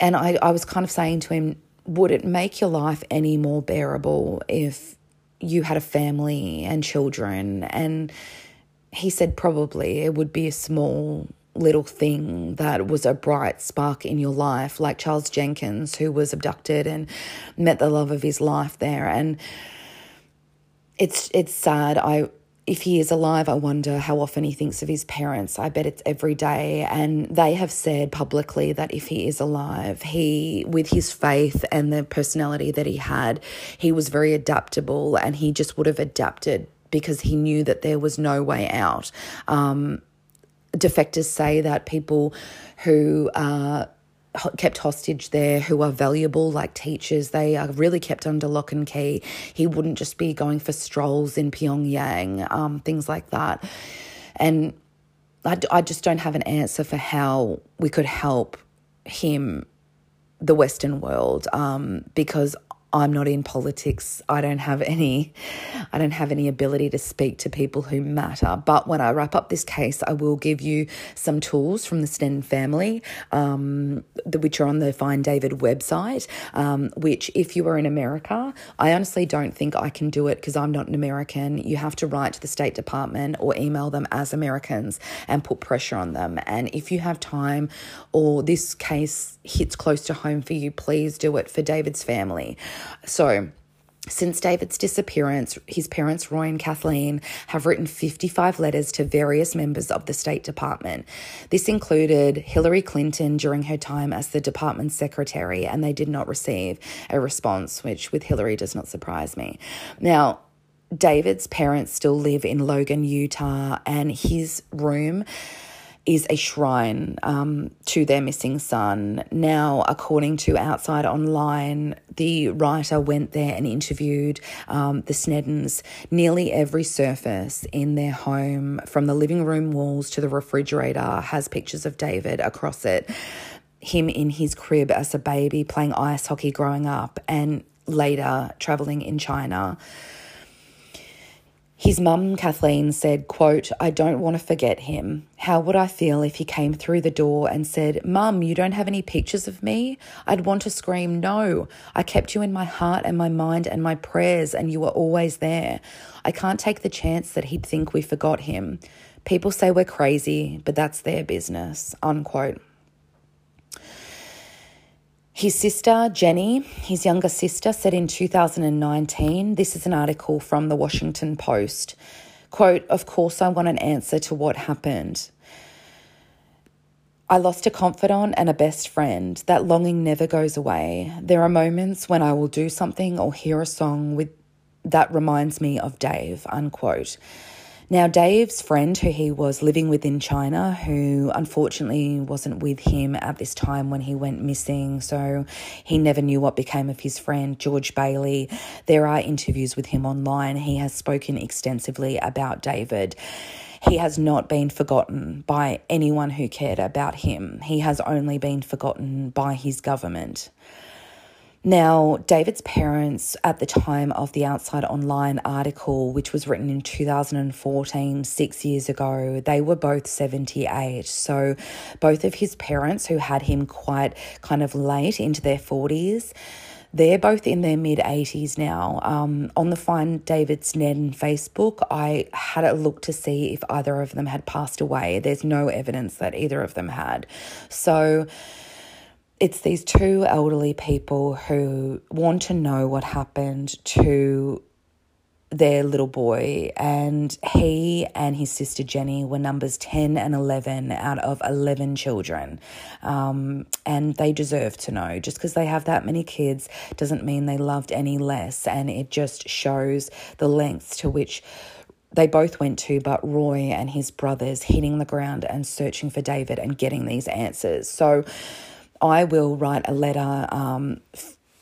And I, I was kind of saying to him, would it make your life any more bearable if you had a family and children? And he said, probably it would be a small little thing that was a bright spark in your life, like Charles Jenkins, who was abducted and met the love of his life there. And it's it's sad. I if he is alive, I wonder how often he thinks of his parents. I bet it's every day. And they have said publicly that if he is alive, he, with his faith and the personality that he had, he was very adaptable and he just would have adapted because he knew that there was no way out. Um, defectors say that people who are kept hostage there who are valuable, like teachers. They are really kept under lock and key. He wouldn't just be going for strolls in Pyongyang, um, things like that. And I, I just don't have an answer for how we could help him, the Western world, um, because I'm not in politics. I don't have any I don't have any ability to speak to people who matter. But when I wrap up this case, I will give you some tools from the Sneddon family, um, which are on the Find David website. Um, which, if you are in America, I honestly don't think I can do it because I'm not an American. You have to write to the State Department or email them as Americans and put pressure on them. And if you have time or this case hits close to home for you, please do it for David's family. So, since David's disappearance, his parents, Roy and Kathleen, have written 55 letters to various members of the State Department. This included Hillary Clinton during her time as the department's secretary, and they did not receive a response, which with Hillary does not surprise me. Now, David's parents still live in Logan, Utah, and his room is a shrine um, to their missing son. Now, according to Outside Online, the writer went there and interviewed um, the Sneddons. Nearly every surface in their home, from the living room walls to the refrigerator, has pictures of David across it. Him in his crib as a baby, playing ice hockey growing up, and later traveling in China. His mum, Kathleen, said, quote, I don't want to forget him. How would I feel if he came through the door and said, Mum, you don't have any pictures of me? I'd want to scream, No. I kept you in my heart and my mind and my prayers, and you were always there. I can't take the chance that he'd think we forgot him. People say we're crazy, but that's their business. Unquote. His sister, Jenny, his younger sister, said in 2019 this is an article from the Washington Post. Quote, Of course, I want an answer to what happened. I lost a confidant and a best friend. That longing never goes away. There are moments when I will do something or hear a song with that reminds me of Dave, unquote. Now, Dave's friend, who he was living with in China, who unfortunately wasn't with him at this time when he went missing, so he never knew what became of his friend, George Bailey. There are interviews with him online. He has spoken extensively about David. He has not been forgotten by anyone who cared about him. He has only been forgotten by his government. Now, David's parents, at the time of the Outside Online article, which was written in 2014, six years ago, they were both 78. So, both of his parents, who had him quite kind of late into their 40s, they're both in their mid 80s now. Um, on the Find David Sneddon Facebook, I had a look to see if either of them had passed away. There's no evidence that either of them had. So, it's these two elderly people who want to know what happened to their little boy, and he and his sister Jenny were numbers 10 and 11 out of 11 children. Um, and they deserve to know. Just because they have that many kids doesn't mean they loved any less, and it just shows the lengths to which they both went to, but Roy and his brothers hitting the ground and searching for David and getting these answers. So, I will write a letter um,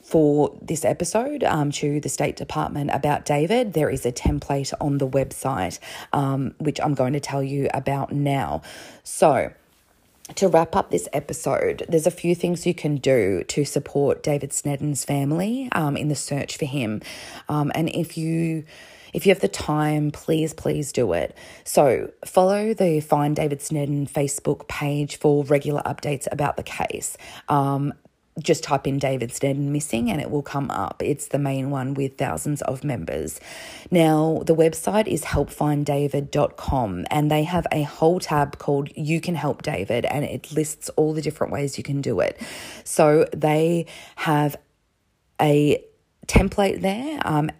for this episode um, to the State Department about David. There is a template on the website, um, which I'm going to tell you about now. So, to wrap up this episode, there's a few things you can do to support David Sneddon's family um, in the search for him. Um, and if you if you have the time, please, please do it. So, follow the Find David Sneddon Facebook page for regular updates about the case. Um, just type in David Sneddon missing and it will come up. It's the main one with thousands of members. Now, the website is helpfinddavid.com and they have a whole tab called You Can Help David and it lists all the different ways you can do it. So they have a template there um,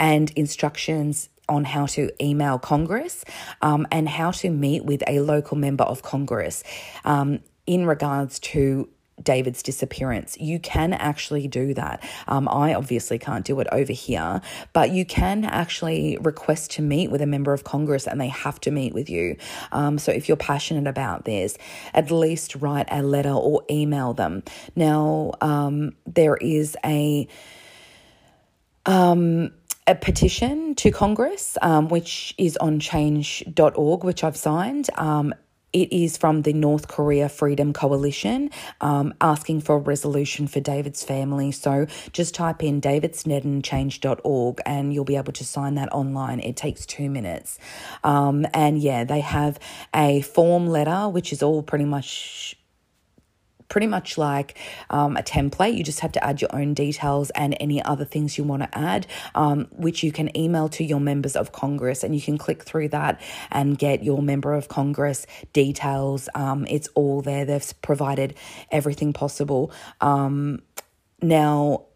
and instructions on how to email Congress um, and how to meet with a local member of Congress um, in regards to David's disappearance. You can actually do that. Um, I obviously can't do it over here, but you can actually request to meet with a member of Congress and they have to meet with you. Um, so if you're passionate about this, at least write a letter or email them. Now, um, there is a. Um, a petition to Congress, um, which is on change.org, which I've signed. Um, it is from the North Korea Freedom Coalition um, asking for a resolution for David's family. So just type in davidsneddon.change.org and you'll be able to sign that online. It takes two minutes. Um, and yeah, they have a form letter, which is all pretty much pretty much like um, a template. You just have to add your own details and any other things you want to add, um, which you can email to your members of Congress and you can click through that and get your member of Congress details. Um, it's all there. They've provided everything possible. Um, now,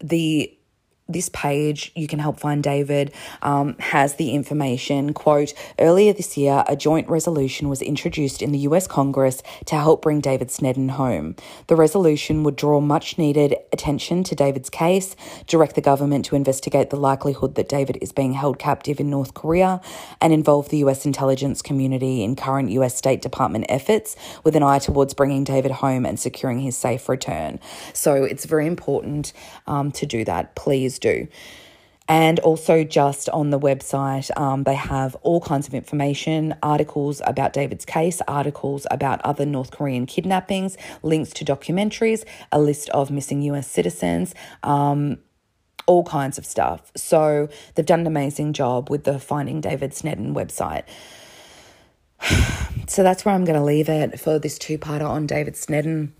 the this page you can help find david um, has the information. Quote earlier this year a joint resolution was introduced in the us congress to help bring david sneddon home. The resolution would draw much needed attention to david's case direct the government to investigate the likelihood that david is being held captive in north korea and involve the us intelligence community in current us state department efforts with an eye towards bringing david home and securing his safe return. So it's very important um, to do that. Please do. And also, just on the website, um, they have all kinds of information articles about David's case, articles about other North Korean kidnappings, links to documentaries, a list of missing US citizens. Um, all kinds of stuff. So they've done an amazing job with the Finding David Sneddon website. so that's where I'm going to leave it for this two parter on David Sneddon.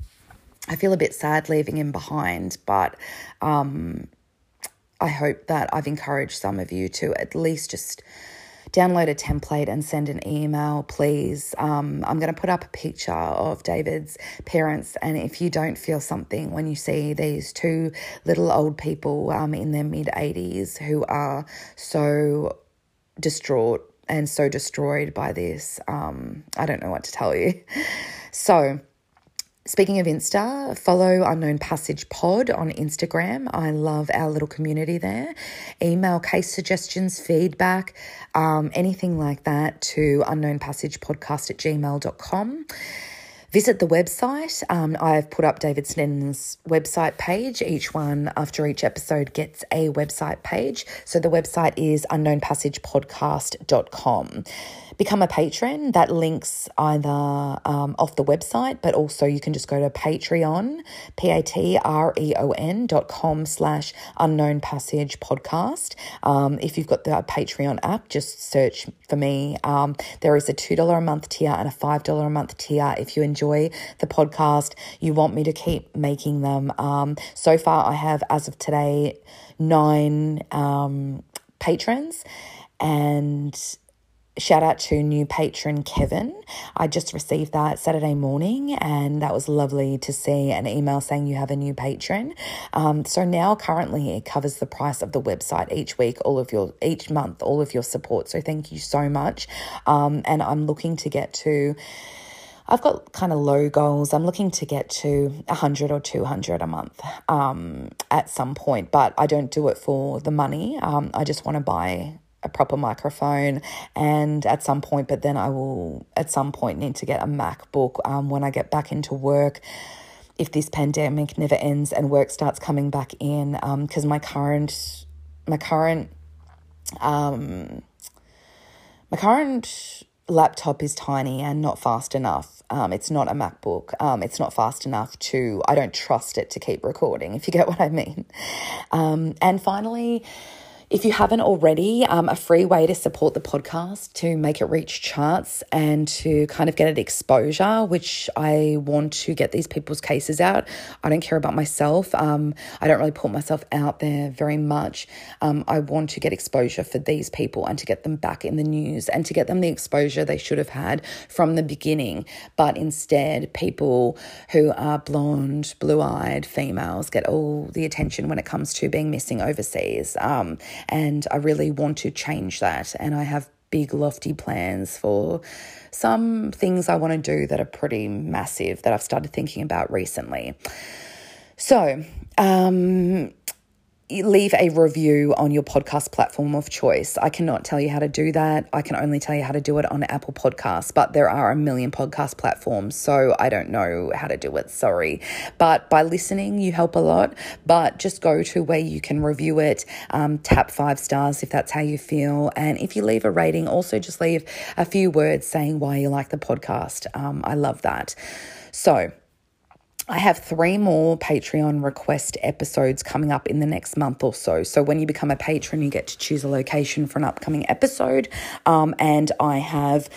I feel a bit sad leaving him behind, but um, I hope that I've encouraged some of you to at least just download a template and send an email, please. Um, I'm going to put up a picture of David's parents, and if you don't feel something when you see these two little old people um, in their mid 80s who are so distraught and so destroyed by this, um, I don't know what to tell you. So, Speaking of Insta, follow Unknown Passage Pod on Instagram. I love our little community there. Email case suggestions, feedback, um, anything like that to unknownpassagepodcast at gmail.com. Visit the website. Um, I've put up David Sneddon's website page. Each one after each episode gets a website page. So the website is unknownpassagepodcast.com become a patron. That links either um, off the website, but also you can just go to Patreon, P A T R E O N dot com slash unknown passage podcast. Um, if you've got the Patreon app, just search for me. Um, there is a $2 a month tier and a $5 a month tier. If you enjoy the podcast, you want me to keep making them. Um, so far, I have, as of today, nine um, patrons and Shout out to new patron Kevin. I just received that Saturday morning, and that was lovely to see an email saying you have a new patron. Um, so now, currently, it covers the price of the website each week, all of your each month, all of your support. So thank you so much. Um, and I'm looking to get to. I've got kind of low goals. I'm looking to get to 100 or 200 a month um, at some point, but I don't do it for the money. Um, I just want to buy a proper microphone and at some point but then i will at some point need to get a macbook um, when i get back into work if this pandemic never ends and work starts coming back in because um, my current my current um, my current laptop is tiny and not fast enough. Um, it's not a MacBook. Um, it's not fast enough to, I don't trust it to keep recording, if you get what I mean. Um, and finally, if you haven't already, um, a free way to support the podcast to make it reach charts and to kind of get it exposure, which I want to get these people's cases out. I don't care about myself. Um, I don't really put myself out there very much. Um, I want to get exposure for these people and to get them back in the news and to get them the exposure they should have had from the beginning. But instead, people who are blonde, blue eyed females get all the attention when it comes to being missing overseas. Um, and I really want to change that. And I have big, lofty plans for some things I want to do that are pretty massive that I've started thinking about recently. So, um, leave a review on your podcast platform of choice. I cannot tell you how to do that. I can only tell you how to do it on Apple Podcasts, but there are a million podcast platforms, so I don't know how to do it. Sorry. But by listening, you help a lot. But just go to where you can review it, um, tap five stars if that's how you feel. And if you leave a rating, also just leave a few words saying why you like the podcast. Um, I love that. So, I have three more Patreon request episodes coming up in the next month or so. So, when you become a patron, you get to choose a location for an upcoming episode. Um, and I have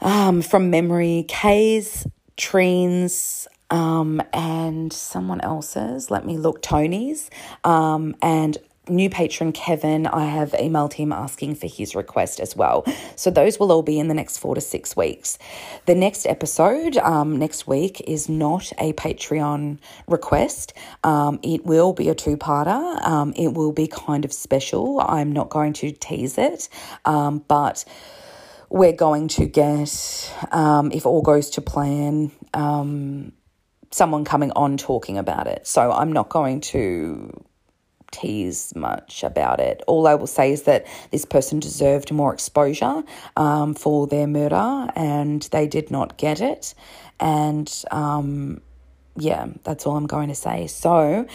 um, from memory Kay's, Treen's, um, and someone else's. Let me look, Tony's, um, and new patron Kevin, I have emailed him asking for his request as well. So those will all be in the next four to six weeks. The next episode um, next week is not a Patreon request. Um, it will be a two parter. Um, it will be kind of special. I'm not going to tease it, um, but we're going to get, um, if all goes to plan, um, someone coming on talking about it. So I'm not going to tease much about it. All I will say is that this person deserved more exposure um, for their murder and they did not get it. And um, yeah, that's all I'm going to say. So,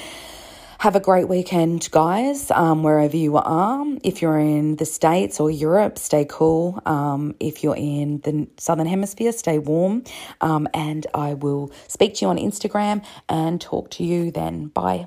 have a great weekend, guys, um, wherever you are. If you're in the States or Europe, stay cool. Um, if you're in the Southern Hemisphere, stay warm. Um, and I will speak to you on Instagram and talk to you then. Bye.